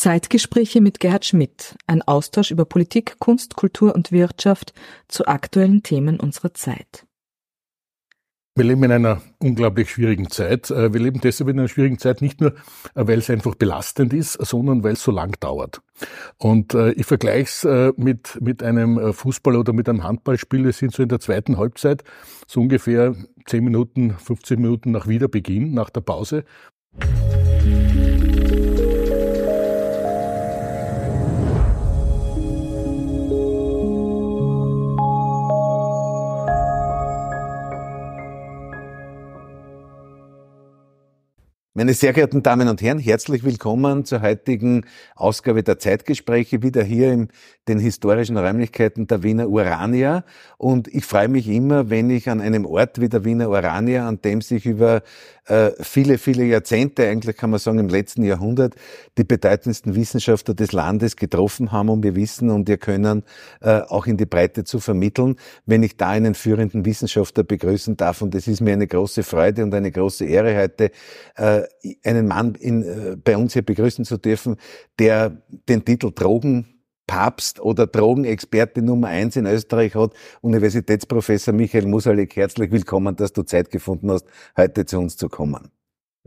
Zeitgespräche mit Gerhard Schmidt, ein Austausch über Politik, Kunst, Kultur und Wirtschaft zu aktuellen Themen unserer Zeit. Wir leben in einer unglaublich schwierigen Zeit. Äh, wir leben deshalb in einer schwierigen Zeit nicht nur, äh, weil es einfach belastend ist, sondern weil es so lang dauert. Und äh, ich vergleiche es mit, mit einem Fußball oder mit einem Handballspiel. Wir sind so in der zweiten Halbzeit, so ungefähr 10 Minuten, 15 Minuten nach Wiederbeginn, nach der Pause. Meine sehr geehrten Damen und Herren, herzlich willkommen zur heutigen Ausgabe der Zeitgespräche, wieder hier in den historischen Räumlichkeiten der Wiener Urania. Und ich freue mich immer, wenn ich an einem Ort wie der Wiener Urania, an dem sich über äh, viele, viele Jahrzehnte, eigentlich kann man sagen im letzten Jahrhundert, die bedeutendsten Wissenschaftler des Landes getroffen haben, um ihr Wissen und ihr Können äh, auch in die Breite zu vermitteln. Wenn ich da einen führenden Wissenschaftler begrüßen darf, und es ist mir eine große Freude und eine große Ehre heute, äh, einen Mann in, äh, bei uns hier begrüßen zu dürfen, der den Titel Drogen Papst oder Drogenexperte Nummer eins in Österreich hat, Universitätsprofessor Michael Musalek. Herzlich willkommen, dass du Zeit gefunden hast, heute zu uns zu kommen.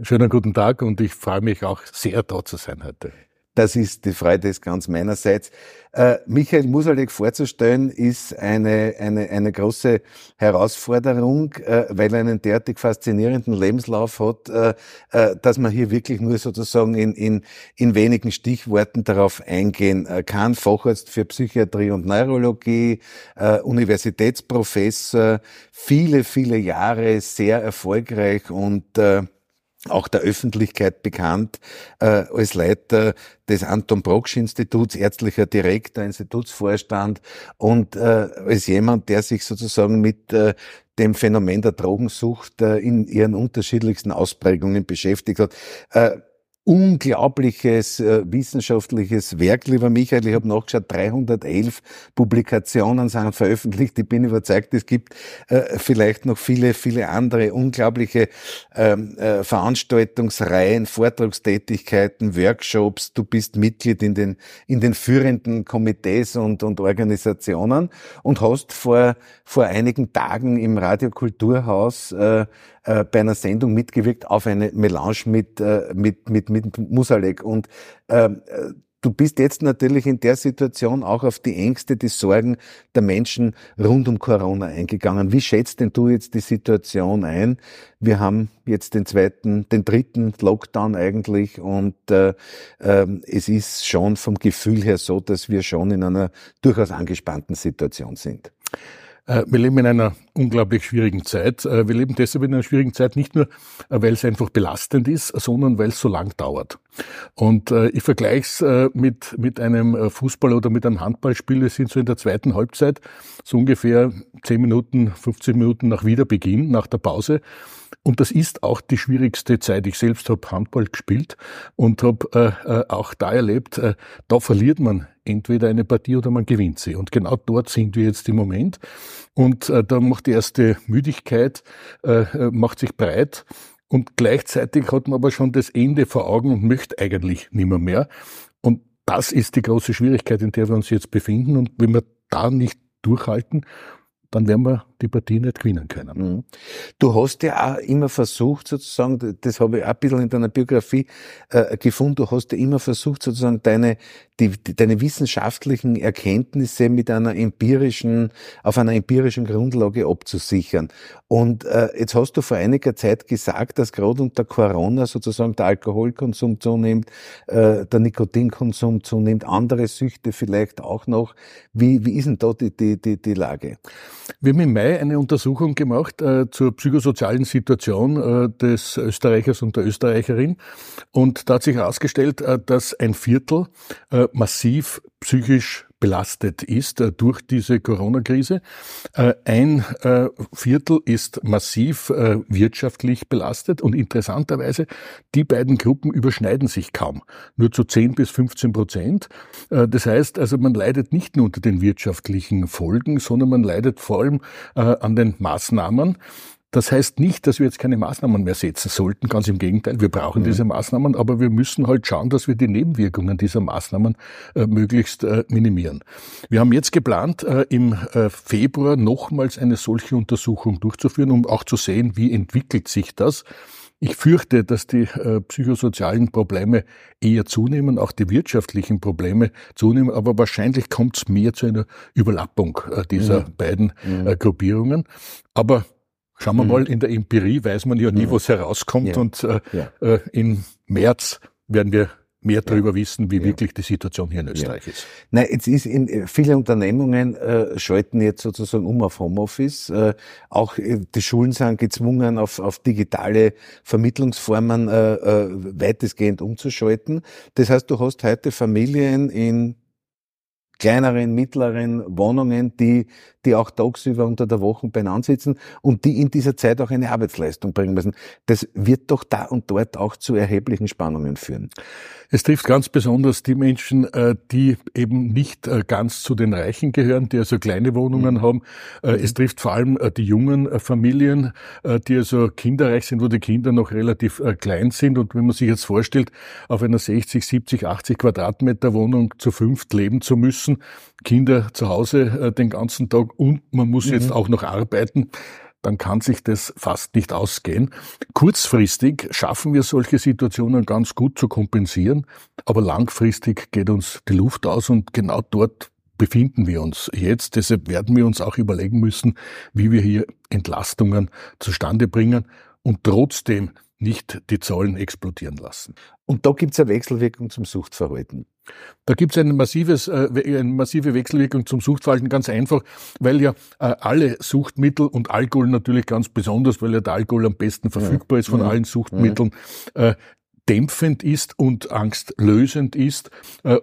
Schönen guten Tag und ich freue mich auch sehr, da zu sein heute. Das ist die Freude ist ganz meinerseits. Äh, Michael Musalek vorzustellen ist eine, eine, eine große Herausforderung, äh, weil er einen derartig faszinierenden Lebenslauf hat, äh, äh, dass man hier wirklich nur sozusagen in, in, in wenigen Stichworten darauf eingehen kann. Facharzt für Psychiatrie und Neurologie, äh, Universitätsprofessor, viele, viele Jahre sehr erfolgreich und äh, auch der Öffentlichkeit bekannt äh, als Leiter des Anton Brocksch Instituts, ärztlicher Direktor, Institutsvorstand und äh, als jemand, der sich sozusagen mit äh, dem Phänomen der Drogensucht äh, in ihren unterschiedlichsten Ausprägungen beschäftigt hat. Äh, unglaubliches äh, wissenschaftliches Werk, lieber Michael. Ich habe nachgeschaut, 311 Publikationen sind veröffentlicht. Ich bin überzeugt, es gibt äh, vielleicht noch viele, viele andere unglaubliche ähm, äh, Veranstaltungsreihen, Vortragstätigkeiten, Workshops. Du bist Mitglied in den, in den führenden Komitees und, und Organisationen und hast vor, vor einigen Tagen im Radiokulturhaus äh, äh, bei einer Sendung mitgewirkt auf eine Melange mit, äh, mit, mit, mit Musalek. Und ähm, äh, du bist jetzt natürlich in der Situation auch auf die Ängste, die Sorgen der Menschen rund um Corona eingegangen. Wie schätzt denn du jetzt die Situation ein? Wir haben jetzt den zweiten, den dritten Lockdown eigentlich und äh, äh, es ist schon vom Gefühl her so, dass wir schon in einer durchaus angespannten Situation sind. Äh, wir leben in einer unglaublich schwierigen Zeit. Äh, wir leben deshalb in einer schwierigen Zeit nicht nur, äh, weil es einfach belastend ist, sondern weil es so lang dauert. Und ich vergleiche es mit, mit einem Fußball oder mit einem Handballspiel. Wir sind so in der zweiten Halbzeit, so ungefähr 10 Minuten, 15 Minuten nach Wiederbeginn, nach der Pause. Und das ist auch die schwierigste Zeit. Ich selbst habe Handball gespielt und habe äh, auch da erlebt, äh, da verliert man entweder eine Partie oder man gewinnt sie. Und genau dort sind wir jetzt im Moment. Und äh, da macht die erste Müdigkeit, äh, äh, macht sich breit. Und gleichzeitig hat man aber schon das Ende vor Augen und möchte eigentlich nimmer mehr. Und das ist die große Schwierigkeit, in der wir uns jetzt befinden. Und wenn wir da nicht durchhalten, dann werden wir die Partie nicht gewinnen können. Mhm. Du hast ja auch immer versucht, sozusagen, das habe ich auch ein bisschen in deiner Biografie äh, gefunden, du hast ja immer versucht, sozusagen deine, die, die, deine wissenschaftlichen Erkenntnisse mit einer empirischen, auf einer empirischen Grundlage abzusichern. Und äh, jetzt hast du vor einiger Zeit gesagt, dass gerade unter Corona sozusagen der Alkoholkonsum zunimmt, äh, der Nikotinkonsum zunimmt, andere Süchte vielleicht auch noch. Wie, wie ist denn da die, die, die, die Lage? Wir haben im Mai eine Untersuchung gemacht äh, zur psychosozialen Situation äh, des Österreichers und der Österreicherin. Und da hat sich herausgestellt, äh, dass ein Viertel äh, massiv psychisch belastet ist äh, durch diese Corona-Krise. Äh, ein äh, Viertel ist massiv wirtschaftlich belastet und interessanterweise, die beiden Gruppen überschneiden sich kaum. Nur zu 10 bis 15 Prozent. Das heißt also, man leidet nicht nur unter den wirtschaftlichen Folgen, sondern man leidet vor allem an den Maßnahmen, Das heißt nicht, dass wir jetzt keine Maßnahmen mehr setzen sollten. Ganz im Gegenteil, wir brauchen mhm. diese Maßnahmen, aber wir müssen halt schauen, dass wir die Nebenwirkungen dieser Maßnahmen äh, möglichst äh, minimieren. Wir haben jetzt geplant, äh, im äh, Februar nochmals eine solche Untersuchung durchzuführen, um auch zu sehen, wie entwickelt sich das. Ich fürchte, dass die äh, psychosozialen Probleme eher zunehmen, auch die wirtschaftlichen Probleme zunehmen, aber wahrscheinlich kommt es mehr zu einer Überlappung äh, dieser mhm. beiden mhm. äh, Gruppierungen. Aber schauen wir mhm. mal, in der Empirie weiß man ja nie, mhm. was herauskommt ja. und äh, ja. Äh, im März werden wir mehr darüber ja. wissen, wie wirklich die Situation hier in Österreich ist. Nein, jetzt ist in äh, viele Unternehmungen äh, schalten jetzt sozusagen um auf Homeoffice. Äh, auch äh, die Schulen sind gezwungen, auf, auf digitale Vermittlungsformen äh, äh, weitestgehend umzuschalten. Das heißt, du hast heute Familien in kleineren, mittleren Wohnungen, die, die auch tagsüber unter der Woche beieinander sitzen und die in dieser Zeit auch eine Arbeitsleistung bringen müssen. Das wird doch da und dort auch zu erheblichen Spannungen führen. Es trifft ganz besonders die Menschen, äh, die eben nicht äh, ganz zu den Reichen gehören, die also kleine Wohnungen mhm. haben. Äh, es trifft vor allem die jungen Familien, die also kinderreich sind, wo die Kinder noch relativ klein sind. Und wenn man sich jetzt vorstellt, auf einer 60, 70, 80 Quadratmeter Wohnung zu fünft leben zu müssen, Kinder zu Hause den ganzen Tag und man muss mhm. jetzt auch noch arbeiten, dann kann sich das fast nicht ausgehen. Kurzfristig schaffen wir solche Situationen ganz gut zu kompensieren, aber langfristig geht uns die Luft aus und genau dort befinden wir uns jetzt. Deshalb werden wir uns auch überlegen müssen, wie wir hier Entlastungen zustande bringen und trotzdem nicht die Zahlen explodieren lassen. Und da gibt es eine Wechselwirkung zum Suchtverhalten. Da gibt es eine, massives, äh, eine massive Wechselwirkung zum Suchtverhalten, ganz einfach, weil ja äh, alle Suchtmittel und Alkohol natürlich ganz besonders, weil ja der Alkohol am besten verfügbar ist von ja. allen Suchtmitteln, äh, dämpfend ist und angstlösend ist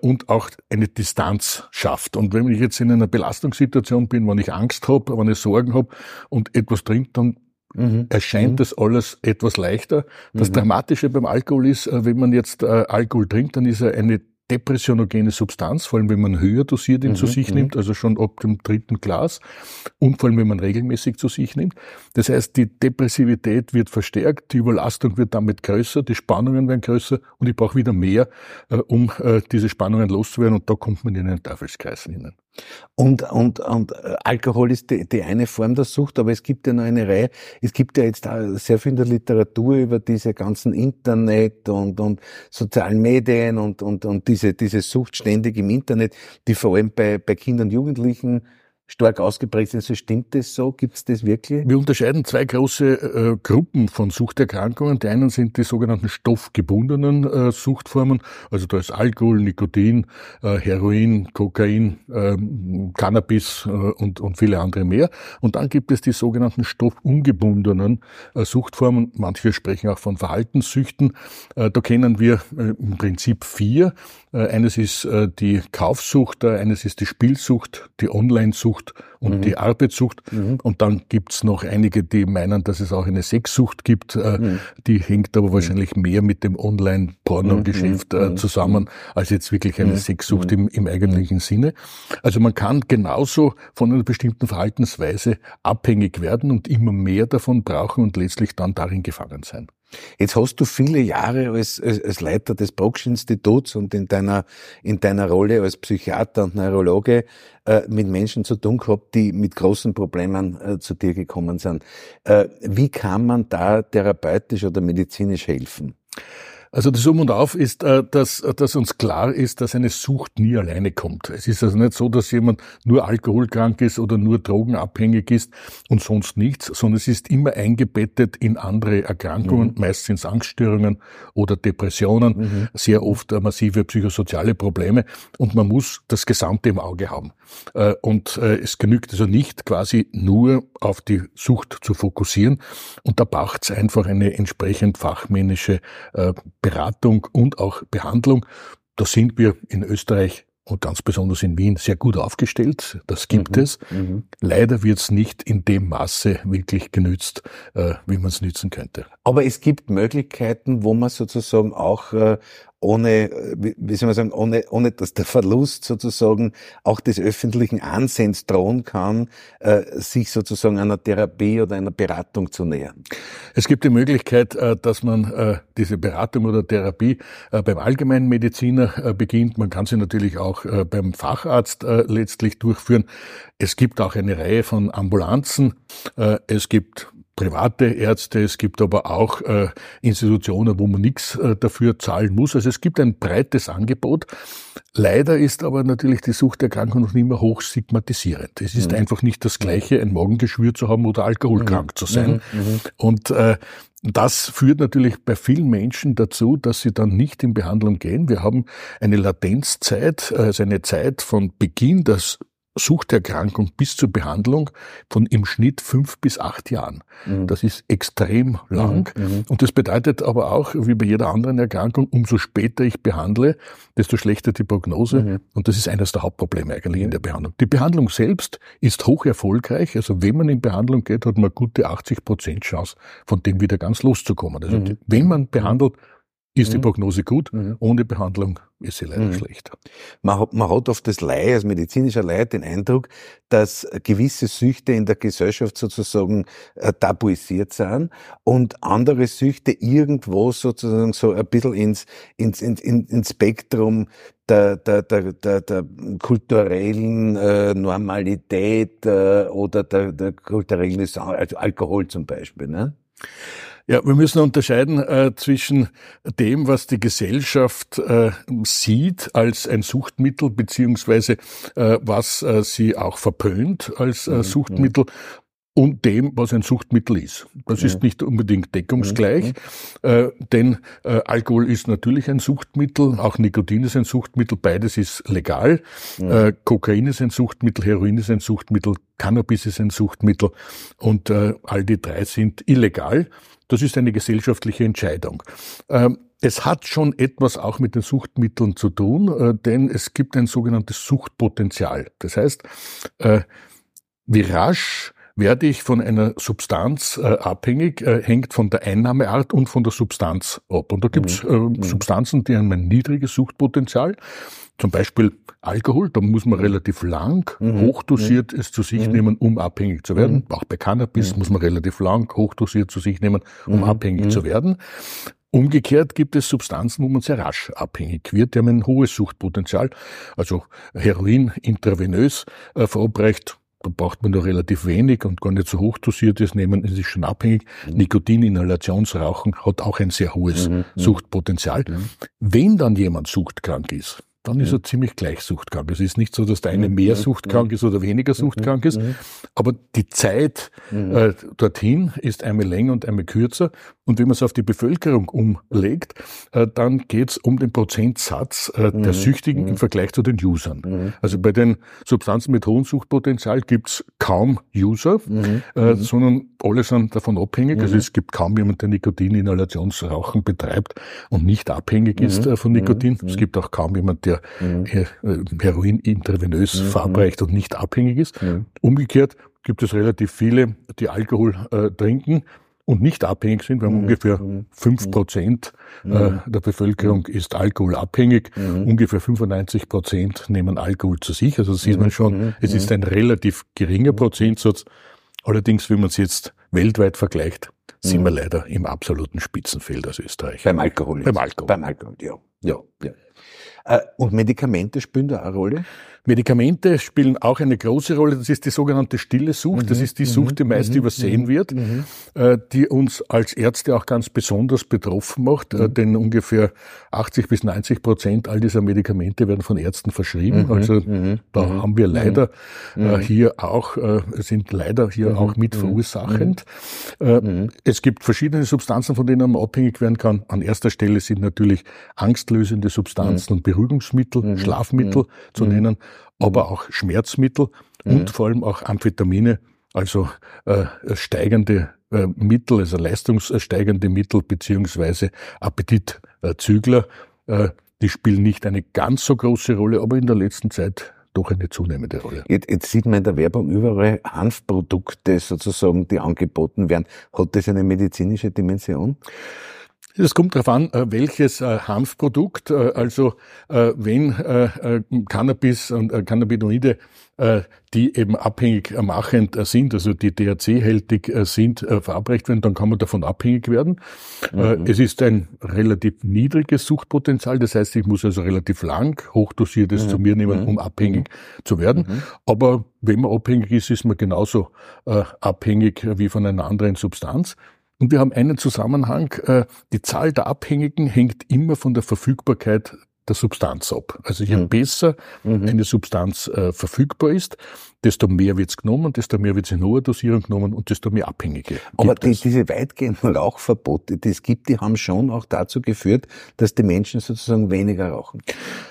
und auch eine Distanz schafft. Und wenn ich jetzt in einer Belastungssituation bin, wenn ich Angst habe, wenn ich Sorgen habe und etwas trinke, dann Mhm. erscheint mhm. das alles etwas leichter. Das mhm. Dramatische beim Alkohol ist, äh, wenn man jetzt äh, Alkohol trinkt, dann ist er eine depressionogene Substanz, vor allem wenn man höher dosiert ihn mhm, zu sich mhm. nimmt, also schon ab dem dritten Glas und vor allem wenn man regelmäßig zu sich nimmt. Das heißt, die Depressivität wird verstärkt, die Überlastung wird damit größer, die Spannungen werden größer und ich brauche wieder mehr, äh, um diese Spannungen loszuwerden und da kommt man in einen Teufelskreis hinein. Und, und, und äh, Alkohol ist die, die eine Form der Sucht, aber es gibt ja noch eine Reihe. Es gibt ja jetzt sehr viel in der Literatur über diese ganzen Internet und, und sozialen Medien und, und, und diese, diese Sucht ständig im Internet, die vor allem bei, bei Kindern und Jugendlichen stark ausgeprägt sind. So stimmt das so? Gibt es das wirklich? Wir unterscheiden zwei große äh, Gruppen von Suchterkrankungen. Die einen sind die sogenannten stoffgebundenen äh, Suchtformen, also da ist Alkohol, Nikotin, äh, Heroin, Kokain, ähm, Cannabis äh, und, und viele andere mehr. Und dann gibt es die sogenannten stoffungebundenen äh, Suchtformen. Manche sprechen auch von Verhaltenssüchten. Äh, da kennen wir im Prinzip vier. Eines ist die Kaufsucht, eines ist die Spielsucht, die Online-Sucht, Sucht und mhm. die Arbeitssucht. Mhm. Und dann gibt's noch einige, die meinen, dass es auch eine Sexsucht gibt. Äh, mhm. Die hängt aber wahrscheinlich mehr mit dem Online-Porno-Geschäft äh, mhm. zusammen, als jetzt wirklich eine mhm. Sexsucht im, im eigentlichen Sinne. Also man kann genauso von einer bestimmten Verhaltensweise abhängig werden und immer mehr davon brauchen und letztlich dann darin gefangen sein. Jetzt hast du viele Jahre als, als, Leiter des Broksch-Instituts und in deiner, in deiner Rolle als Psychiater und Neurologe äh, mit Menschen zu tun gehabt, die mit großen Problemen äh, zu dir gekommen sind. Äh, wie kann man da therapeutisch oder medizinisch helfen? Also das Um und Auf ist, äh, dass, dass uns klar ist, dass eine Sucht nie alleine kommt. Es ist also nicht so, dass jemand nur alkoholkrank ist oder nur drogenabhängig ist und sonst nichts, sondern es ist immer eingebettet in andere Erkrankungen. Mhm. Meist sind es Angststörungen oder Depressionen, mhm. sehr oft massive psychosoziale Probleme und man muss das Gesamte im Auge haben. Äh, und äh, es genügt also nicht quasi nur auf die Sucht zu fokussieren und da braucht es einfach eine entsprechend fachmännische Beratung und auch Behandlung. Da sind wir in Österreich und ganz besonders in Wien sehr gut aufgestellt. Das gibt mhm. es. Mhm. Leider wird es nicht in dem Maße wirklich genützt, äh, wie man es nützen könnte. Aber es gibt Möglichkeiten, wo man sozusagen auch äh, ohne, wie soll man sagen, ohne, ohne dass der Verlust sozusagen auch des öffentlichen Ansehens drohen kann, äh, sich sozusagen einer Therapie oder einer Beratung zu nähern? Es gibt die Möglichkeit, äh, dass man äh, diese Beratung oder Therapie äh, beim Allgemeinmediziner beginnt. Man kann sie natürlich auch beim Facharzt letztlich durchführen. Es gibt auch eine Reihe von Ambulanzen. Es gibt private Ärzte, es gibt aber auch äh, Institutionen, wo man nichts äh, dafür zahlen muss. Also es gibt ein breites Angebot. Leider ist aber natürlich die Suchterkrankung noch immer hoch stigmatisierend. Es ist mhm. einfach nicht das Gleiche, ein Morgengeschwür zu haben oder alkoholkrank mhm. zu sein. Mhm. mhm. Und äh, das führt natürlich bei vielen Menschen dazu, dass sie dann nicht in Behandlung gehen. Wir haben eine Latenzzeit, also eine Zeit von Beginn des Suchterkrankung bis zur Behandlung von im Schnitt fünf bis acht Jahren. Mhm. Das ist extrem lang. Mhm. mhm. Und das bedeutet aber auch, wie bei jeder anderen Erkrankung, umso später ich behandle, desto schlechter die Prognose. Mhm. Und das ist eines der Hauptprobleme eigentlich in der Behandlung. Die Behandlung selbst ist hoch erfolgreich. Also wenn man in Behandlung geht, hat man gute 80 Prozent Chance, von dem wieder ganz loszukommen. Also mhm. wenn man behandelt, ist die mhm. Prognose gut, mhm. ohne Behandlung ist sie leider mhm. schlecht. Man hat, man hat oft das Laie, als medizinischer Laie den Eindruck, dass gewisse Süchte in der Gesellschaft sozusagen äh, tabuisiert sind und andere Süchte irgendwo sozusagen so ein bisschen ins, ins, ins, ins Spektrum der, der, der, der, der kulturellen äh, Normalität äh, oder der, der kulturellen, also Alkohol zum Beispiel. Ne? Ja, wir müssen unterscheiden äh, zwischen dem, was die Gesellschaft äh, sieht als ein Suchtmittel, beziehungsweise äh, was äh, sie auch verpönt als äh, mhm, Suchtmittel und dem, was ein Suchtmittel ist. Das ist nicht unbedingt deckungsgleich, äh, denn äh, Alkohol ist natürlich ein Suchtmittel, auch Nikotin ist ein Suchtmittel, beides ist legal. Äh, Kokain ist ein Suchtmittel, Heroin ist ein Suchtmittel, Cannabis ist ein Suchtmittel und äh, all die drei sind illegal. Das ist eine gesellschaftliche Entscheidung. Ähm, es hat schon etwas auch mit den Suchtmitteln zu tun, äh, denn es gibt ein sogenanntes Suchtpotenzial. Das heißt, äh, wie rasch werde ich von einer Substanz äh, abhängig, hängt von der Einnahmeart und von der Substanz ab. Und da gibt es mhm. mhm. Substanzen, die haben ein niedriges Suchtpotenzial zum Beispiel Alkohol, da muss man relativ lang, mhm. hochdosiert mhm. es zu sich mhm. nehmen, um abhängig zu werden. Auch bei Cannabis muss man relativ lang, hochdosiert zu sich nehmen, um abhängig zu werden. Umgekehrt gibt es Substanzen, wo man sehr rasch abhängig wird. Die haben ein hohes Suchtpotenzial. Also Heroin intravenös äh, verabreicht da braucht man nur relativ wenig und gar nicht so hoch dosiertes nehmen, ist schon abhängig. Mhm. Nikotin-Inhalationsrauchen hat auch ein sehr hohes mhm. Suchtpotenzial. Mhm. Wenn dann jemand suchtkrank ist, dann ist er ziemlich gleich suchtkrank. Es ist nicht so, dass der eine mehr suchtkrank ist oder weniger suchtkrank ist, aber die Zeit äh, dorthin ist einmal länger und einmal kürzer. Und wenn man es auf die Bevölkerung umlegt, äh, dann geht es um den Prozentsatz äh, der Süchtigen im Vergleich zu den Usern. Also bei den Substanzen mit hohem Suchtpotenzial gibt es kaum User, äh, sondern alle sind davon abhängig. Also es gibt kaum jemand, der Nikotininhalationsrauchen betreibt und nicht abhängig ist äh, von Nikotin. Es gibt auch kaum jemand, der mhm. Heroin intravenös mhm. verabreicht und nicht abhängig ist. Mhm. Umgekehrt gibt es relativ viele, die Alkohol äh, trinken und nicht abhängig sind. Wir haben mhm. ungefähr mhm. fünf Prozent äh, der Bevölkerung ist alkoholabhängig. Ungefähr 95 Prozent nehmen Alkohol zu sich. Also sieht man schon, es ist ein relativ geringer Prozentsatz. Allerdings, wenn man es jetzt weltweit vergleicht, sind wir leider im absoluten Spitzenfeld als Österreich. Beim Alkohol. Beim Alkohol. Beim Alkohol, ja. Ja. ja. Äh, und Medikamente spielen da eine Rolle? Medikamente spielen auch eine große Rolle. Das ist die sogenannte stille Sucht. Mhm. Das ist die Sucht, die meist mhm. übersehen mhm. wird, mhm. Äh, die uns als Ärzte auch ganz besonders betroffen macht. Äh, mhm. Denn ungefähr 80 bis 90 Prozent all dieser Medikamente werden von Ärzten verschrieben. Mhm. Also da haben wir leider hier auch, sind leider hier auch mit verursachend. Es gibt verschiedene Substanzen, von denen man abhängig werden kann. An erster Stelle sind natürlich angstlösende Substanzen und Beruhigungsmittel, Schlafmittel zu nennen aber mhm. auch Schmerzmittel mhm. und vor allem auch Amphetamine, also äh, steigende äh, Mittel, also leistungssteigende Mittel beziehungsweise Appetitzügler. Äh, die spielen nicht eine ganz so große Rolle, aber in der letzten Zeit doch eine zunehmende Rolle. Jetzt, jetzt, sieht man in der Werbung überall Hanfprodukte sozusagen, die angeboten werden. Hat das eine medizinische Dimension? Es kommt darauf an, äh, welches äh, Hanfprodukt, äh, also wenn Cannabis und Cannabinoide, die eben abhängig machend sind, also die THC-hältig sind, verabreicht werden, dann kann man davon abhängig werden. Mhm. Es ist ein relativ niedriges Suchtpotenzial, das heißt, ich muss also relativ lang hochdosiertes mhm. zu mir nehmen, um abhängig mhm. zu werden. Mhm. Aber wenn man abhängig ist, ist man genauso abhängig wie von einer anderen Substanz. Und wir haben einen Zusammenhang, äh, die Zahl der Abhängigen hängt immer von der Verfügbarkeit der Substanz ab. Also je mhm. besser mhm. eine Substanz äh, verfügbar ist, desto mehr wird's genommen, desto mehr wird's in hoher Dosierung genommen und desto mehr Abhängige. Aber die, diese weitgehenden Rauchverbote, die es gibt, die haben schon auch dazu geführt, dass die Menschen sozusagen weniger rauchen.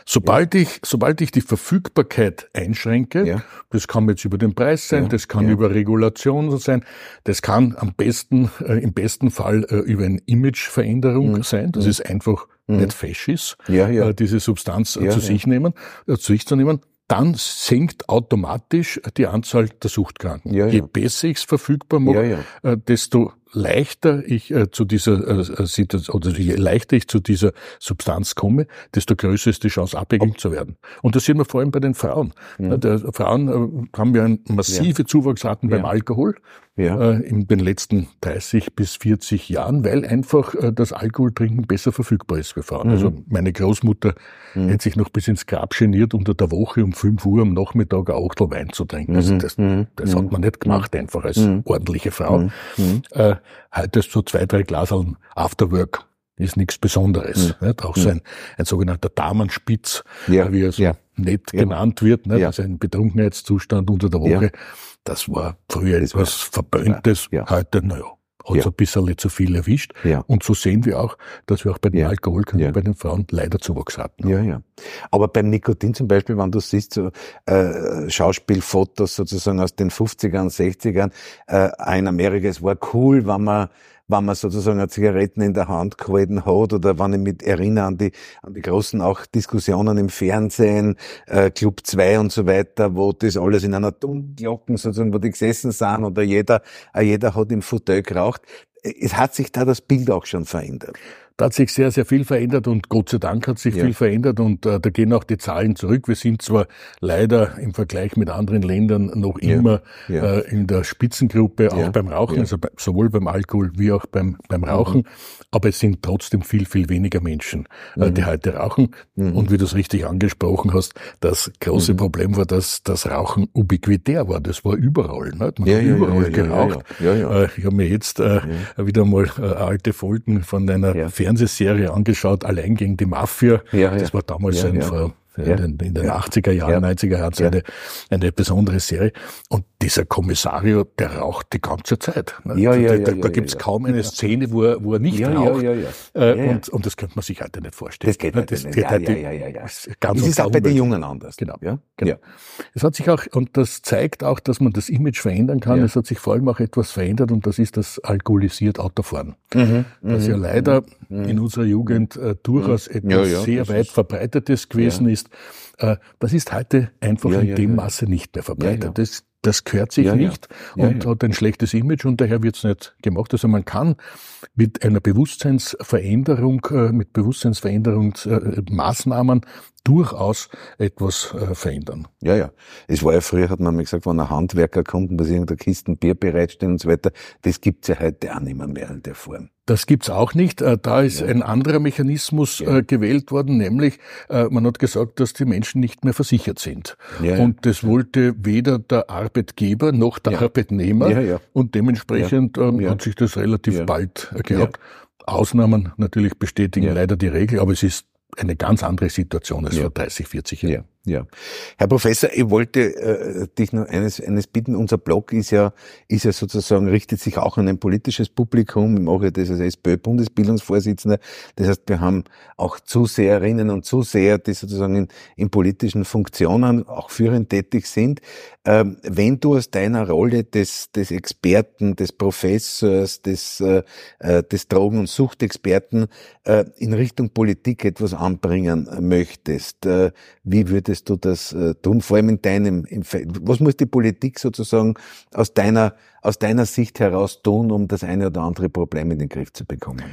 Sobald ja. ich, sobald ich die Verfügbarkeit einschränke, ja. das kann jetzt über den Preis sein, ja. das kann über Regulation sein, das kann am besten, äh, im besten Fall äh, über eine Imageveränderung mhm. sein. Das mhm. ist einfach mhm. nicht fesch ist, ja, ja. Äh, diese Substanz äh, ja, zu sich nehmen, äh, zu sich zu nehmen, dann sinkt automatisch die Anzahl der Suchtkranken. Je besser ich es verfügbar mache, desto leichter ich äh, zu dieser äh, Situation oder je leichter ich zu dieser Substanz komme, desto größer ist die Chance, abhängig zu werden. Und das sehen wir vor allem bei den Frauen. Ja. Der Frauen äh, haben wir massive ja. Zuwachsraten beim Alkohol ja. äh, in den letzten 30 bis 40 Jahren, weil einfach äh, das Alkoholtrinken besser verfügbar ist für Frauen. Mhm. Also meine Großmutter mhm. hätte sich noch bis ins Grab geniert, unter der Woche um 5 Uhr am Nachmittag ein Achtel Wein zu trinken. Also mhm. das, das hat man nicht gemacht, einfach als ordentliche Frau. Äh, heute so zwei, drei Glaseln Afterwork ist nichts Besonderes. Mhm. Nicht? Auch so ein, ein sogenannter Damenspitz, ja. wie er so ja. nett ja. genannt wird, nicht? also ein Betrunkenheitszustand unter der Woche. Das war früher etwas Verböhntes, heute, naja, hat ja. ein bisschen zu viel erwischt. Ja. Und so sehen wir auch, dass wir auch bei den ja. Alkoholkranken ja. bei den Frauen leider Zuwachs hatten. Ja, ja. Aber beim Nikotin zum Beispiel, wenn du siehst, so, äh, Schauspielfotos sozusagen aus den 50ern, 60ern, äh, in Amerika, es war cool, wenn man wenn man sozusagen eine Zigaretten in der Hand gehalten hat oder wenn ich mich erinnere an die, an die großen auch Diskussionen im Fernsehen, äh, Club 2 und so weiter, wo das alles in einer Dummglocken sozusagen, wo die gesessen sind oder jeder, äh, jeder hat im Fauteuil geraucht. Es hat sich da das Bild auch schon verändert. Da hat sich sehr, sehr viel verändert und Gott sei Dank hat sich ja. viel verändert und äh, da gehen auch die Zahlen zurück. Wir sind zwar leider im Vergleich mit anderen Ländern noch ja. immer ja. Äh, in der Spitzengruppe, auch beim Rauchen, also bei, sowohl beim Alkohol wie auch beim, beim Rauchen, mhm. aber es sind trotzdem viel, viel weniger Menschen, äh, mhm. die heute rauchen. Mhm. Und wie du es richtig angesprochen hast, das große mhm. Problem war, dass das Rauchen ubiquitär war. Das war überall. Nicht? Man hat überall geraucht. Äh, ich habe mir jetzt äh, wieder mal äh, alte Folgen von einer Fernsehserie angeschaut, allein gegen die Mafia. Ja, das war damals ein, vor ja. in, den, in den ja. 80er Jahren, ja. 90er Jahren, eine, eine besondere Serie. Und dieser Kommissario, der raucht die ganze Zeit. Ne? Ja, ja, da, da, da gibt's kaum eine Szene, wo er, wo er nicht raucht. Äh, Und, und das könnte man sich heute nicht vorstellen. Das geht ne? das, nicht. Das, ja, ja, ja, ja, ja. Ganz das ist auch bei den Jungen anders. Genau. Ja? genau. Es hat sich auch, und das zeigt auch, dass man das Image verändern kann. Es hat sich vor allem auch etwas verändert und das ist das alkoholisiert Autofahren. Mhm, das ja mhm, leider mhm. in unserer Jugend äh, durchaus mhm. etwas sehr weit verbreitetes gewesen ist. Äh, das ist heute einfach in dem Maße nicht mehr verbreitet. Das das gehört sich ja, nicht ja. und ja, hat ein schlechtes Image und daher wird es nicht gemacht. Also man kann mit einer Bewusstseinsveränderung, äh, mit Bewusstseinsveränderungsmaßnahmen durchaus etwas äh, verändern. Ja, ja. Es war ja früher, hat man mal gesagt, wenn ein Handwerker kommt und bei irgendeiner Kisten Bier bereitstellen und so weiter, das gibt's ja heute auch nicht mehr, mehr in der Form. Das gibt's auch nicht. Äh, da ist ja. ein anderer Mechanismus ja. Äh, gewählt worden, nämlich man hat gesagt, dass die Menschen nicht mehr versichert sind. Ja, und das wollte weder der Arbeitgeber noch der Arbeitnehmer. Und dementsprechend ähm, hat sich das relativ bald gehabt. Ausnahmen natürlich bestätigen leider die Regel, aber es ist eine ganz andere Situation als vor 30, 40 Jahren. Ja. Herr Professor, ich wollte äh, dich noch eines, eines bitten. Unser Blog ist ja, ist ja sozusagen, richtet sich auch an ein politisches Publikum. Ich mache das als SPÖ-Bundesbildungsvorsitzender. Das heißt, wir haben auch Zuseherinnen und Zuseher, die sozusagen in, in politischen Funktionen auch führend tätig sind. Ähm, wenn du aus deiner Rolle des, des Experten, des Professors, des, äh, äh des Drogen- und Suchtexperten äh, in Richtung Politik etwas anbringen möchtest, äh, wie würdest würdest du das äh, tun, vor allem in deinem, was muss die Politik sozusagen aus deiner, aus deiner Sicht heraus tun, um das eine oder andere Problem in den Griff zu bekommen?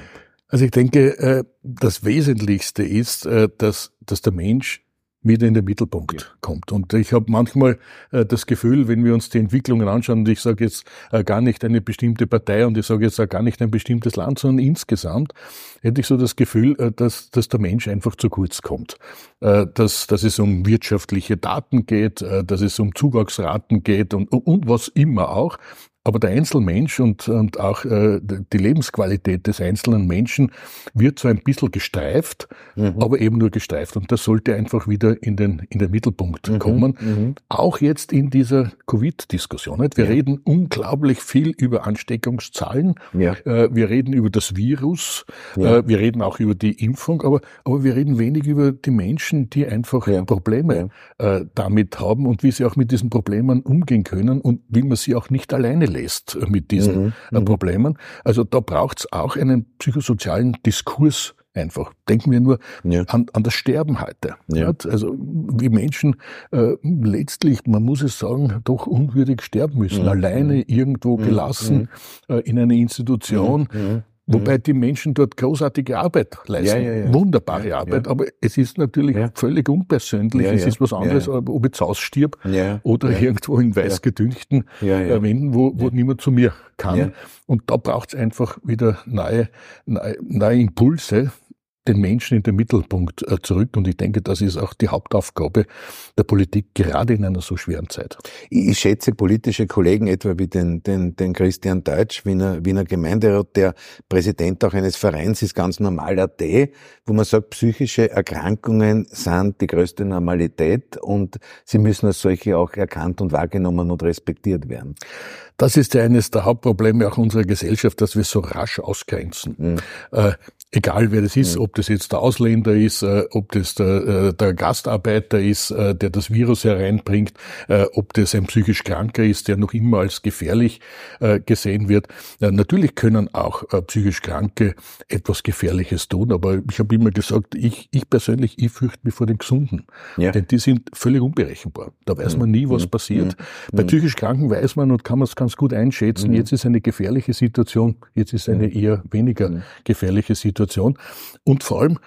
Also ich denke, äh, das Wesentlichste ist, äh, dass, dass der Mensch wieder in den Mittelpunkt ja. kommt. Und ich habe manchmal äh, das Gefühl, wenn wir uns die Entwicklungen anschauen, und ich sage jetzt äh, gar nicht eine bestimmte Partei und ich sage jetzt auch gar nicht ein bestimmtes Land, sondern insgesamt, hätte ich so das Gefühl, äh, dass, dass der Mensch einfach zu kurz kommt. Äh, dass, dass es um wirtschaftliche Daten geht, äh, dass es um Zuwachsraten geht und, und was immer auch. Aber der Einzelmensch und, und auch äh, die Lebensqualität des einzelnen Menschen wird so ein bisschen gestreift, mhm. aber eben nur gestreift. Und das sollte einfach wieder in den, in den Mittelpunkt mhm. kommen. Mhm. Auch jetzt in dieser Covid-Diskussion. Wir ja. reden unglaublich viel über Ansteckungszahlen. Ja. Äh, wir reden über das Virus. Ja. Äh, wir reden auch über die Impfung. Aber, aber wir reden wenig über die Menschen, die einfach Probleme äh, damit haben und wie sie auch mit diesen Problemen umgehen können und wie man sie auch nicht alleine lässt mit diesen mhm. Äh, mhm. Problemen. Also da braucht es auch einen psychosozialen Diskurs einfach. Denken wir nur ja. an, an das Sterben heute. Ja. Also wie Menschen äh, letztlich, man muss es sagen, doch unwürdig sterben müssen, mhm. alleine irgendwo mhm. gelassen mhm. äh, in einer Institution. Mhm. Mhm. Wobei die Menschen dort großartige Arbeit leisten, ja, ja, ja. wunderbare Arbeit, aber es ist natürlich völlig unpersönlich. es ist was anderes, ob ich zu Hause stirb oder irgendwo in weiß gedüngten ja, Wänden, wo, wo niemand zu mir kann. Und da braucht es einfach wieder neue, neue, neue Impulse, den Menschen in den Mittelpunkt äh, zurück. Und ich denke, das ist auch die Hauptaufgabe der Politik, gerade in einer so schweren Zeit. Ich schätze politische Kollegen etwa wie den, den, den Christian Deutsch, Wiener, Wiener Gemeinderat, der Präsident auch eines Vereins ist, ganz normal AD, wo man sagt, psychische Erkrankungen sind die größte Normalität und sie müssen als solche auch erkannt und wahrgenommen und respektiert werden. Das ist ja eines der Hauptprobleme auch unserer Gesellschaft, dass wir so rasch ausgrenzen. Mhm. Äh, egal wer das ist, mhm. ob das jetzt der Ausländer ist, äh, ob das der, äh, der Gastarbeiter ist, äh, der das Virus hereinbringt, äh, ob das ein psychisch Kranker ist, der noch immer als gefährlich äh, gesehen wird. natürlich können auch äh, psychisch Kranke etwas Gefährliches tun, aber ich habe immer gesagt, ich, ich persönlich, ich fürchte mich vor den Gesunden, ja. denn die sind völlig unberechenbar. Da weiß mhm. man nie, was mhm. passiert. Bei psychisch Kranken weiß man und kann man es ganz gut einschätzen, jetzt ist eine gefährliche Situation, jetzt ist eine eher weniger gefährliche Situation. Und vor allem,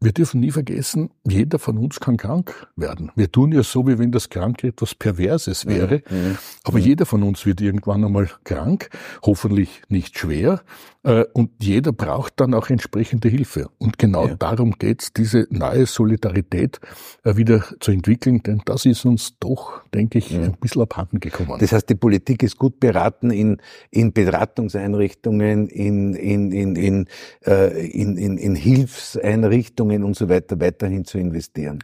wir dürfen nie vergessen, jeder von uns kann krank werden. Wir tun ja so, wie wenn das Kranke etwas Perverses wäre. Mhm. Aber mhm. jeder von uns wird irgendwann einmal krank, hoffentlich nicht schwer. Äh, und jeder braucht dann auch entsprechende Hilfe. Und genau ja. darum geht's, diese neue Solidarität äh, wieder zu entwickeln, denn das ist uns doch, denke ich, ja. ein bisschen abhanden gekommen. Das heißt, die Politik ist gut beraten, in, in Beratungseinrichtungen, in, in, in, in, äh, in, in, in Hilfseinrichtungen und so weiter weiterhin zu investieren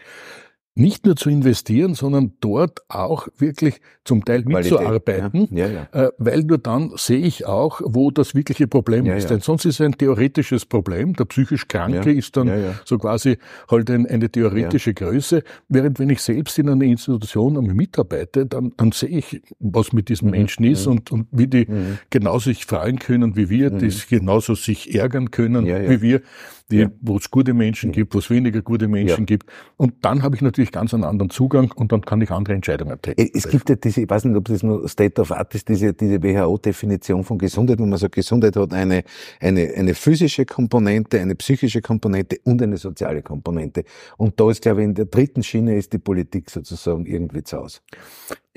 nicht nur zu investieren, sondern dort auch wirklich zum Teil Qualität, mitzuarbeiten, ja. Ja, ja. Äh, weil nur dann sehe ich auch, wo das wirkliche Problem ist. Denn sonst ist es ein theoretisches Problem. Der psychisch Kranke ist dann so quasi halt ein, eine theoretische Größe, während wenn ich selbst in einer Institution mitarbeite, dann, dann sehe ich, was mit diesem mhm. Menschen ist mhm. und, und wie die mhm. genauso sich freuen können wie wir, die mhm. genauso sich ärgern können wie wir die, wo es gute Menschen gibt, wo es weniger gute Menschen gibt. Und dann habe ich natürlich ganz einen anderen Zugang und dann kann ich andere Entscheidungen treffen. Es gibt ja diese, ich weiß nicht, ob das nur State of Art ist, diese, diese WHO-Definition von Gesundheit, wo man sagt, Gesundheit hat eine, eine, eine physische Komponente, eine psychische Komponente und eine soziale Komponente. Und da ist, glaube ich, in der dritten Schiene ist die Politik sozusagen irgendwie zu Hause.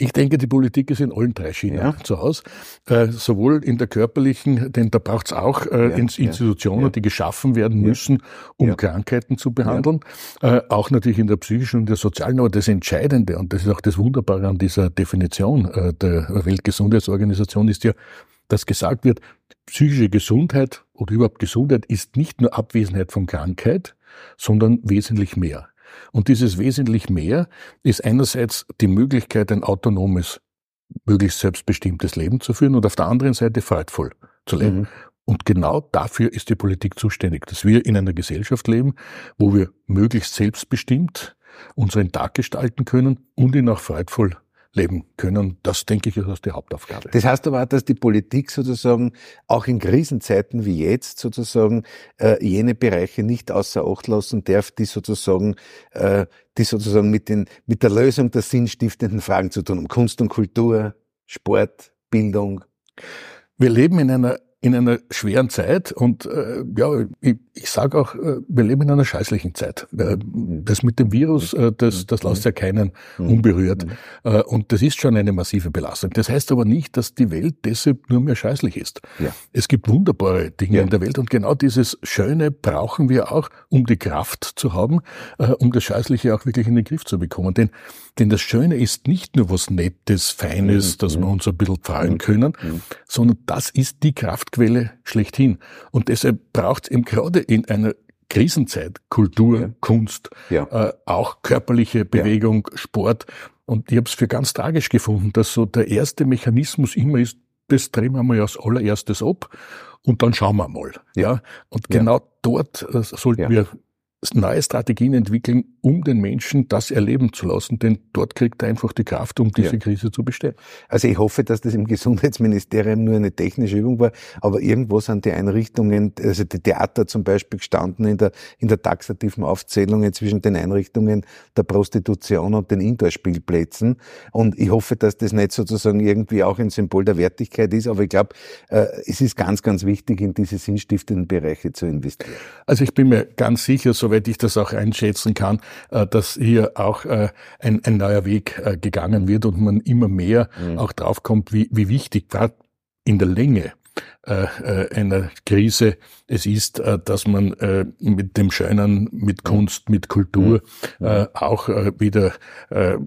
Ich denke, die Politik ist in allen drei Schienen ja. zu Hause. Äh, sowohl in der körperlichen, denn da braucht es auch äh, ja, Institutionen, ja. die geschaffen werden müssen, um Krankheiten zu behandeln. Äh, auch natürlich in der psychischen und der sozialen. Aber das Entscheidende, und das ist auch das Wunderbare an dieser Definition äh, der Weltgesundheitsorganisation, ist ja, dass gesagt wird, psychische Gesundheit oder überhaupt Gesundheit ist nicht nur Abwesenheit von Krankheit, sondern wesentlich mehr. Und dieses wesentlich mehr ist einerseits die Möglichkeit, ein autonomes, möglichst selbstbestimmtes Leben zu führen und auf der anderen Seite freudvoll zu leben. Mhm. Und genau dafür ist die Politik zuständig, dass wir in einer Gesellschaft leben, wo wir möglichst selbstbestimmt unseren Tag gestalten können und ihn auch freudvoll leben können. Das, denke ich, ist die Hauptaufgabe. Das heißt aber auch, dass die Politik sozusagen auch in Krisenzeiten wie jetzt sozusagen äh, jene Bereiche nicht außer Acht lassen darf, die sozusagen, äh, die sozusagen mit, den, mit der Lösung der sinnstiftenden Fragen zu tun haben. Kunst und Kultur, Sport, Bildung. Wir leben in einer in einer schweren Zeit und äh, ja, ich, ich sage auch, äh, wir leben in einer scheißlichen Zeit. Äh, das mit dem Virus, äh, das, das lässt ja keinen unberührt. Äh, und das ist schon eine massive Belastung. Das heißt aber nicht, dass die Welt deshalb nur mehr scheißlich ist. Ja. Es gibt wunderbare Dinge Ja. in der Welt und genau dieses Schöne brauchen wir auch, um die Kraft zu haben, um das Scheißliche auch wirklich in den Griff zu bekommen. Denn, denn das Schöne ist nicht nur was Nettes, Feines, dass wir uns ein bisschen freuen können, sondern das ist die Kraftquelle schlechthin. Und deshalb braucht es eben gerade in einer Krisenzeit Kultur, Ja. Kunst, Ja. äh, auch körperliche Bewegung, Sport. Und ich habe es für ganz tragisch gefunden, dass so der erste Mechanismus immer ist, das drehen wir mal als allererstes ab und dann schauen wir mal. Ja. Und Ja. genau dort äh, sollten Ja. wir neue Strategien entwickeln, um den Menschen das erleben zu lassen, denn dort kriegt er einfach die Kraft, um diese Ja. Krise zu bestehen. Also ich hoffe, dass das im Gesundheitsministerium nur eine technische Übung war, aber irgendwo sind die Einrichtungen, also die Theater zum Beispiel gestanden in der, in der taxativen Aufzählung zwischen den Einrichtungen der Prostitution und den Indoor-Spielplätzen. Und ich hoffe, dass das nicht sozusagen irgendwie auch ein Symbol der Wertigkeit ist, aber ich glaube, äh, es ist ganz, ganz wichtig, in diese sinnstiftenden Bereiche zu investieren. Also ich bin mir ganz sicher, soweit ich das auch einschätzen kann, äh, dass hier auch äh, ein, ein neuer Weg äh, gegangen wird und man immer mehr auch draufkommt, wie, wie wichtig gerade in der Länge einer Krise es ist, äh, dass man äh, mit dem Schönen, mit Kunst, mit Kultur äh, auch äh, wieder äh,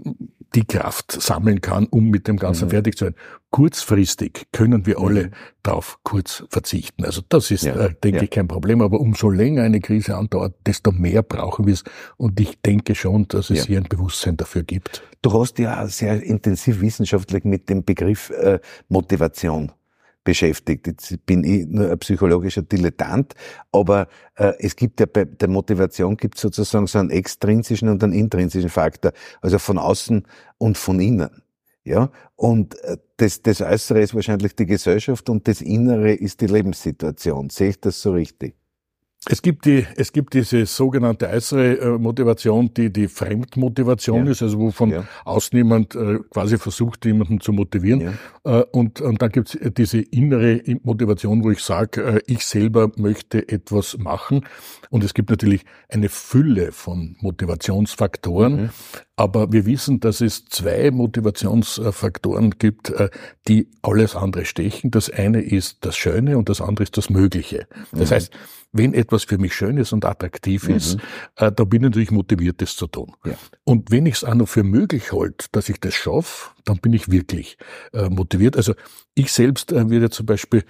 die Kraft sammeln kann, um mit dem Ganzen fertig zu sein. Kurzfristig können wir alle darauf kurz verzichten. Also das ist, Ja, äh, denke ja. ich, kein Problem. Aber umso länger eine Krise andauert, desto mehr brauchen wir es. Und ich denke schon, dass es Ja. hier ein Bewusstsein dafür gibt. Du hast ja sehr intensiv wissenschaftlich mit dem Begriff äh, Motivation beschäftigt. Jetzt bin ich nur ein psychologischer Dilettant, aber äh, es gibt ja bei der Motivation gibt sozusagen so einen extrinsischen und einen intrinsischen Faktor, also von außen und von innen. Ja, und äh, das, das Äußere ist wahrscheinlich die Gesellschaft und das Innere ist die Lebenssituation. Sehe ich das so richtig? Es gibt die, es gibt diese sogenannte äußere äh, Motivation, die die Fremdmotivation Ja. ist, also wovon Ja. außen jemand äh, quasi versucht, jemanden zu motivieren. Ja. Äh, und, und dann gibt es diese innere Motivation, wo ich sage, ich selber möchte etwas machen. Und es gibt natürlich eine Fülle von Motivationsfaktoren. Mhm. Aber wir wissen, dass es zwei Motivationsfaktoren gibt, äh, die alles andere stechen. Das eine ist das Schöne und das andere ist das Mögliche. Das Mhm. heißt, wenn etwas für mich schön ist und attraktiv ist, äh, da bin ich natürlich motiviert, das zu tun. Ja. Und wenn ich es auch noch für möglich halte, dass ich das schaffe, dann bin ich wirklich äh, motiviert. Also ich selbst äh, würde zum Beispiel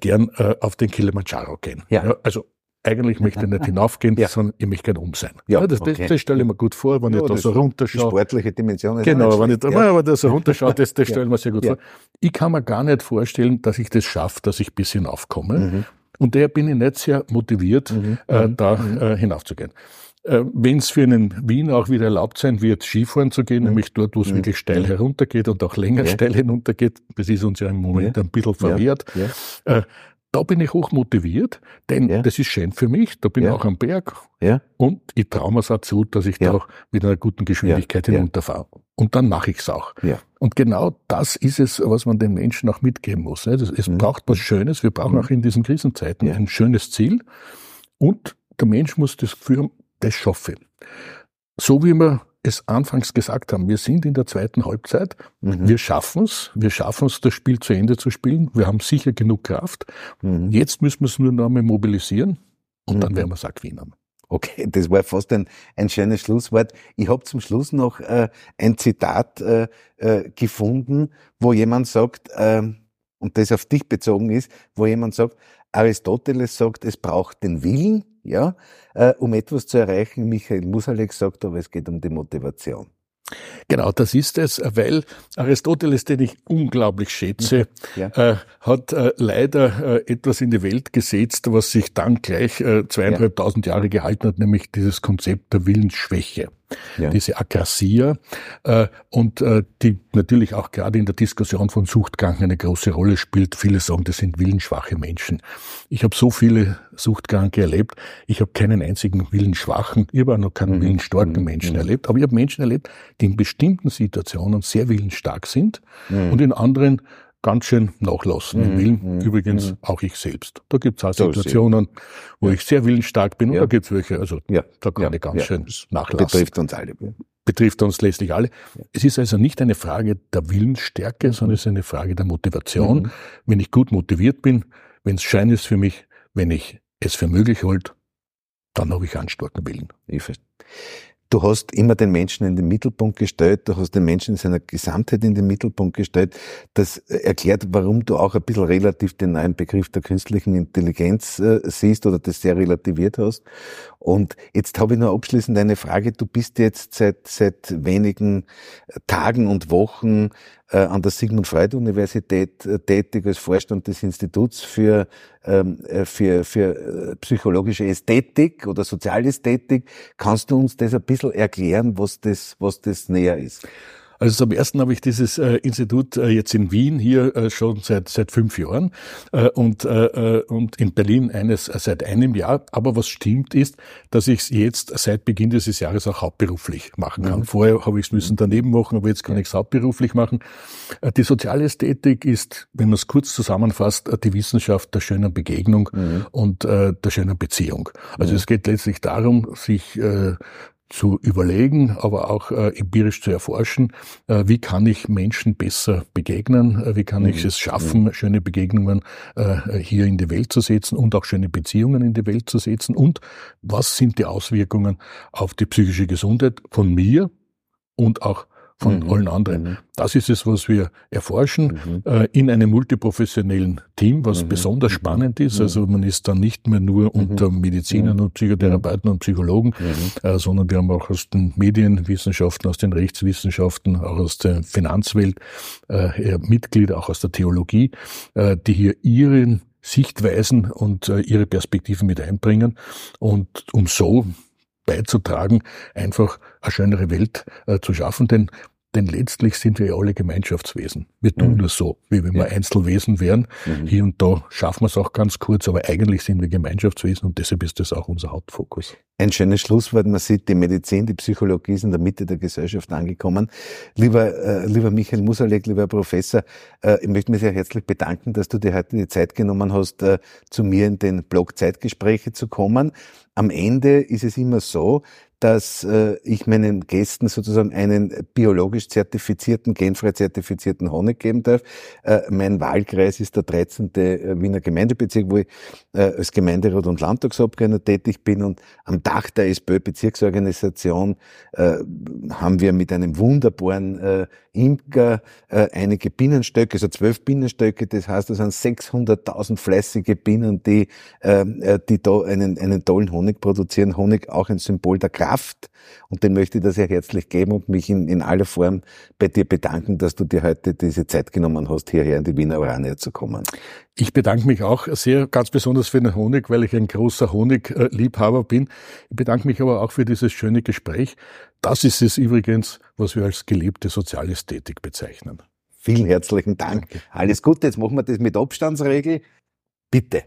gern auf den Kilimanjaro gehen. Ja. also eigentlich möchte ich nicht hinaufgehen, Ja. sondern ich möchte gern um sein. Ja, das, das, okay. das stelle ich mir gut vor, wenn Ja, ich da das- so Die runterschaue. sportliche Dimension ist Genau, wenn ich da, ja. wenn das so runterschaue, das, das Ja. stelle ich mir sehr gut Ja. vor. Ich kann mir gar nicht vorstellen, dass ich das schaffe, dass ich bis hinaufkomme. Mhm. Und daher bin ich nicht sehr motiviert, äh, da äh, hinaufzugehen. Äh, Wenn es für einen Wien auch wieder erlaubt sein wird, Skifahren zu gehen, nämlich dort, wo es wirklich steil heruntergeht und auch länger Mhm. Ja. steil hinuntergeht, das ist uns ja im Moment Ja. ein bisschen verwehrt, Ja. äh, da bin ich hoch motiviert, denn Ja. das ist schön für mich, da bin ich Ja. auch am Berg Ja. und ich traue mir es auch zu, dass ich da auch mit einer guten Geschwindigkeit hinunterfahre. Und dann mache ich es auch. Und genau das ist es, was man den Menschen auch mitgeben muss. ne? Es braucht was Schönes. Wir brauchen auch in diesen Krisenzeiten Mhm. Ein schönes Ziel. Und der Mensch muss das Gefühl haben, das schaffe ich. So wie wir es anfangs gesagt haben, wir sind in der zweiten Halbzeit. Mhm. Wir schaffen es. Wir schaffen es, das Spiel zu Ende zu spielen. Wir haben sicher genug Kraft. Mhm. Jetzt müssen wir es nur noch einmal mobilisieren. Und dann Mhm. werden wir es auch gewinnen. Okay, das war fast ein, ein schönes Schlusswort. Ich habe zum Schluss noch äh, ein Zitat äh, äh, gefunden, wo jemand sagt, ähm, und das auf dich bezogen ist, wo jemand sagt, Aristoteles sagt, es braucht den Willen, ja, äh, um etwas zu erreichen. Michael Musalek sagt aber, es geht um die Motivation. Genau, das ist es, weil Aristoteles, den ich unglaublich schätze, Ja. äh, hat äh, leider äh, etwas in die Welt gesetzt, was sich dann gleich äh, zweieinhalbtausend Jahre gehalten hat, nämlich dieses Konzept der Willensschwäche. Ja. Diese Akrasia äh, und äh, die natürlich auch gerade in der Diskussion von Suchtkranken eine große Rolle spielt. Viele sagen, das sind willensschwache Menschen. Ich habe so viele Suchtkranke erlebt. Ich habe keinen einzigen willensschwachen, ich habe noch keinen willensstarken Menschen erlebt, aber ich habe Menschen erlebt, die in bestimmten Situationen sehr willensstark sind und in anderen ganz schön nachlassen im Mhm, Willen. mhm, Übrigens mhm. auch ich selbst. Da gibt's auch So, Situationen, wo ich sehr willensstark bin und da gibt's welche, also da kann ich ganz schön nachlassen. Betrifft uns alle. Betrifft uns letztlich alle. Es ist also nicht eine Frage der Willensstärke, sondern es ist eine Frage der Motivation. Mhm. Wenn ich gut motiviert bin, wenn es schein ist für mich, wenn ich es für möglich halte, dann habe ich einen starken Willen. Ich verstehe. Du hast immer den Menschen in den Mittelpunkt gestellt, du hast den Menschen in seiner Gesamtheit in den Mittelpunkt gestellt. Das erklärt, warum du auch ein bisschen relativ den neuen Begriff der künstlichen Intelligenz äh, siehst oder das sehr relativiert hast. Und jetzt habe ich noch abschließend eine Frage. Du bist jetzt seit, seit wenigen Tagen und Wochen äh, an der Sigmund Freud Universität äh, tätig als Vorstand des Instituts für, ähm, äh, für, für äh, psychologische Ästhetik oder Sozialästhetik. Kannst du uns das ein bisschen erklären, was das, was das näher ist? Also zum ersten habe ich dieses äh, Institut äh, jetzt in Wien hier äh, schon seit seit fünf Jahren äh, und äh, äh, und in Berlin eines äh, seit einem Jahr. Aber was stimmt ist, dass ich es jetzt seit Beginn dieses Jahres auch hauptberuflich machen kann. Mhm. Vorher habe ich es müssen daneben machen, aber jetzt kann ich es hauptberuflich machen. Die Sozialästhetik ist, wenn man es kurz zusammenfasst, die Wissenschaft der schönen Begegnung Mhm. und der schönen Beziehung. Also Mhm. es geht letztlich darum, sich äh, zu überlegen, aber auch äh, empirisch zu erforschen, äh, wie kann ich Menschen besser begegnen, äh, wie kann ich Mhm. es schaffen, schöne Begegnungen äh, hier in die Welt zu setzen und auch schöne Beziehungen in die Welt zu setzen und was sind die Auswirkungen auf die psychische Gesundheit von mir und auch von Mhm. allen anderen. Mhm. Das ist es, was wir erforschen Mhm. äh, in einem multiprofessionellen Team, was Mhm. besonders Mhm. spannend ist. Also man ist dann nicht mehr nur unter Medizinern und Psychotherapeuten und Psychologen, äh, sondern wir haben auch aus den Medienwissenschaften, aus den Rechtswissenschaften, auch aus der Finanzwelt äh, Mitglieder, auch aus der Theologie, äh, die hier ihren Sichtweisen und äh, ihre Perspektiven mit einbringen und um so beizutragen, einfach eine schönere Welt äh, zu schaffen, denn denn letztlich sind wir ja alle Gemeinschaftswesen. Wir tun Mhm. nur so, wie wenn wir Ja. Einzelwesen wären. Mhm. Hier und da schaffen wir es auch ganz kurz, aber eigentlich sind wir Gemeinschaftswesen und deshalb ist das auch unser Hauptfokus. Ein schönes Schlusswort. Man sieht, die Medizin, die Psychologie ist in der Mitte der Gesellschaft angekommen. Lieber, äh, lieber Michael Musalek, lieber Professor, äh, ich möchte mich sehr herzlich bedanken, dass du dir heute die Zeit genommen hast, äh, zu mir in den Blog Zeitgespräche zu kommen. Am Ende ist es immer so, dass äh, ich meinen Gästen sozusagen einen biologisch zertifizierten, genfrei zertifizierten Honig geben darf. Äh, mein Wahlkreis ist der 13. Wiener Gemeindebezirk, wo ich äh, als Gemeinderat und Landtagsabgeordneter tätig bin und am Dach der SPÖ-Bezirksorganisation äh, haben wir mit einem wunderbaren äh, Imker äh, einige Bienenstöcke, also zwölf Bienenstöcke, das heißt, das sind 600.000 fleißige Bienen, die, äh, äh, die da einen, einen tollen Honig produzieren. Honig auch ein Symbol der und den möchte ich dir sehr herzlich geben und mich in, in aller Form bei dir bedanken, dass du dir heute diese Zeit genommen hast, hierher in die Wiener Urania zu kommen. Ich bedanke mich auch sehr, ganz besonders für den Honig, weil ich ein großer Honigliebhaber bin. Ich bedanke mich aber auch für dieses schöne Gespräch. Das ist es übrigens, was wir als gelebte Sozialästhetik bezeichnen. Vielen herzlichen Dank. Alles Gute. Jetzt machen wir das mit Abstandsregel. Bitte.